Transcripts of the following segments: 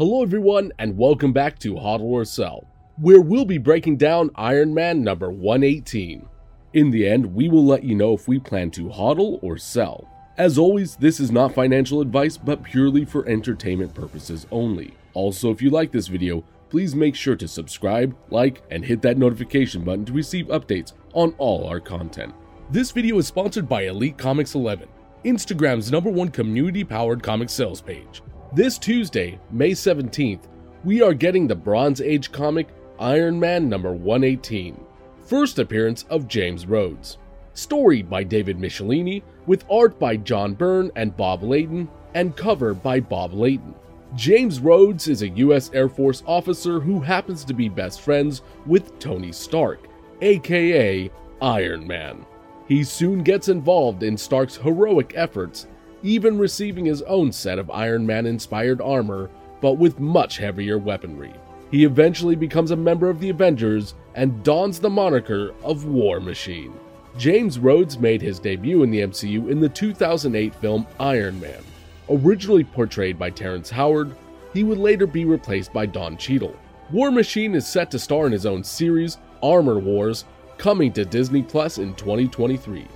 Hello everyone and welcome back to HODL or Sell, where we'll be breaking down Iron Man number 118. In the end, we will let you know if we plan to HODL or sell. As always, this is not financial advice but purely for entertainment purposes only. Also, if you like this video, please make sure to subscribe, like, and hit that notification button to receive updates on all our content. This video is sponsored by Elite Comics 11, Instagram's number one community powered comic sales page. This Tuesday, May 17th, we are getting the Bronze Age comic Iron Man number 118. First appearance of James Rhodes. Story by David Michelinie, with art by John Byrne and Bob Layton, and cover by Bob Layton. James Rhodes is a U.S. Air Force officer who happens to be best friends with Tony Stark, aka Iron Man. He soon gets involved in Stark's heroic efforts even receiving his own set of Iron Man inspired armor, but with much heavier weaponry. He eventually becomes a member of the Avengers and dons the moniker of War Machine. James Rhodes made his debut in the MCU in the 2008 film Iron Man. Originally portrayed by Terrence Howard, he would later be replaced by Don Cheadle. War Machine is set to star in his own series, Armor Wars, coming to Disney Plus in 2023.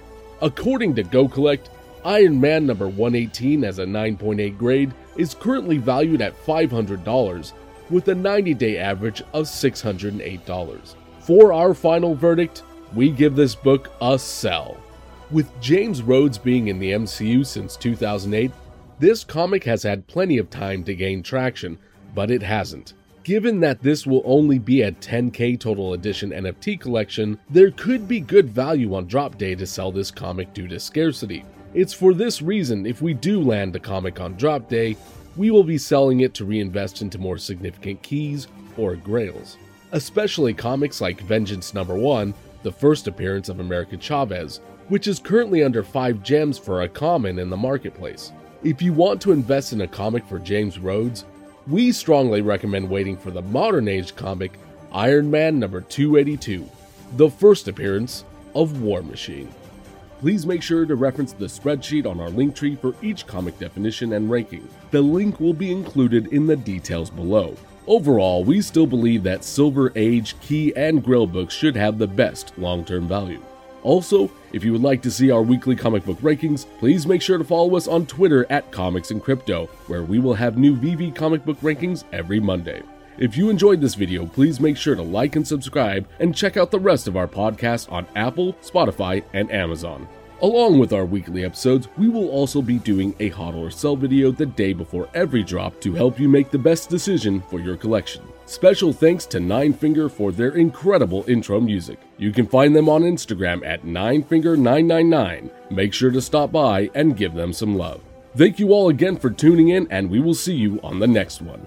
According to Go Collect, Iron Man number 118 as a 9.8 grade is currently valued at $500 with a 90 day average of $608. For our final verdict, we give this book a sell. With James Rhodes being in the MCU since 2008, this comic has had plenty of time to gain traction, but it hasn't. Given that this will only be a 10k total edition NFT collection, there could be good value on drop day to sell this comic due to scarcity. It's for this reason, if we do land a comic on drop day, we will be selling it to reinvest into more significant keys or grails. Especially comics like Vengeance Number 1, the first appearance of America Chavez, which is currently under 5 gems for a common in the marketplace. If you want to invest in a comic for James Rhodes, we strongly recommend waiting for the modern age comic Iron Man number 282, the first appearance of War Machine. Please make sure to reference the spreadsheet on our link tree for each comic definition and ranking. The link will be included in the details below. Overall, we still believe that Silver Age, Key, and Grail books should have the best long term value. Also, if you would like to see our weekly comic book rankings, please make sure to follow us on Twitter at Comics and Crypto, where we will have new VeVe comic book rankings every Monday. If you enjoyed this video, please make sure to like and subscribe and check out the rest of our podcast on Apple, Spotify, and Amazon. Along with our weekly episodes, we will also be doing a HODL or sell video the day before every drop to help you make the best decision for your collection. Special thanks to Ninefinger for their incredible intro music. You can find them on Instagram at Ninefinger999. Make sure to stop by and give them some love. Thank you all again for tuning in, and we will see you on the next one.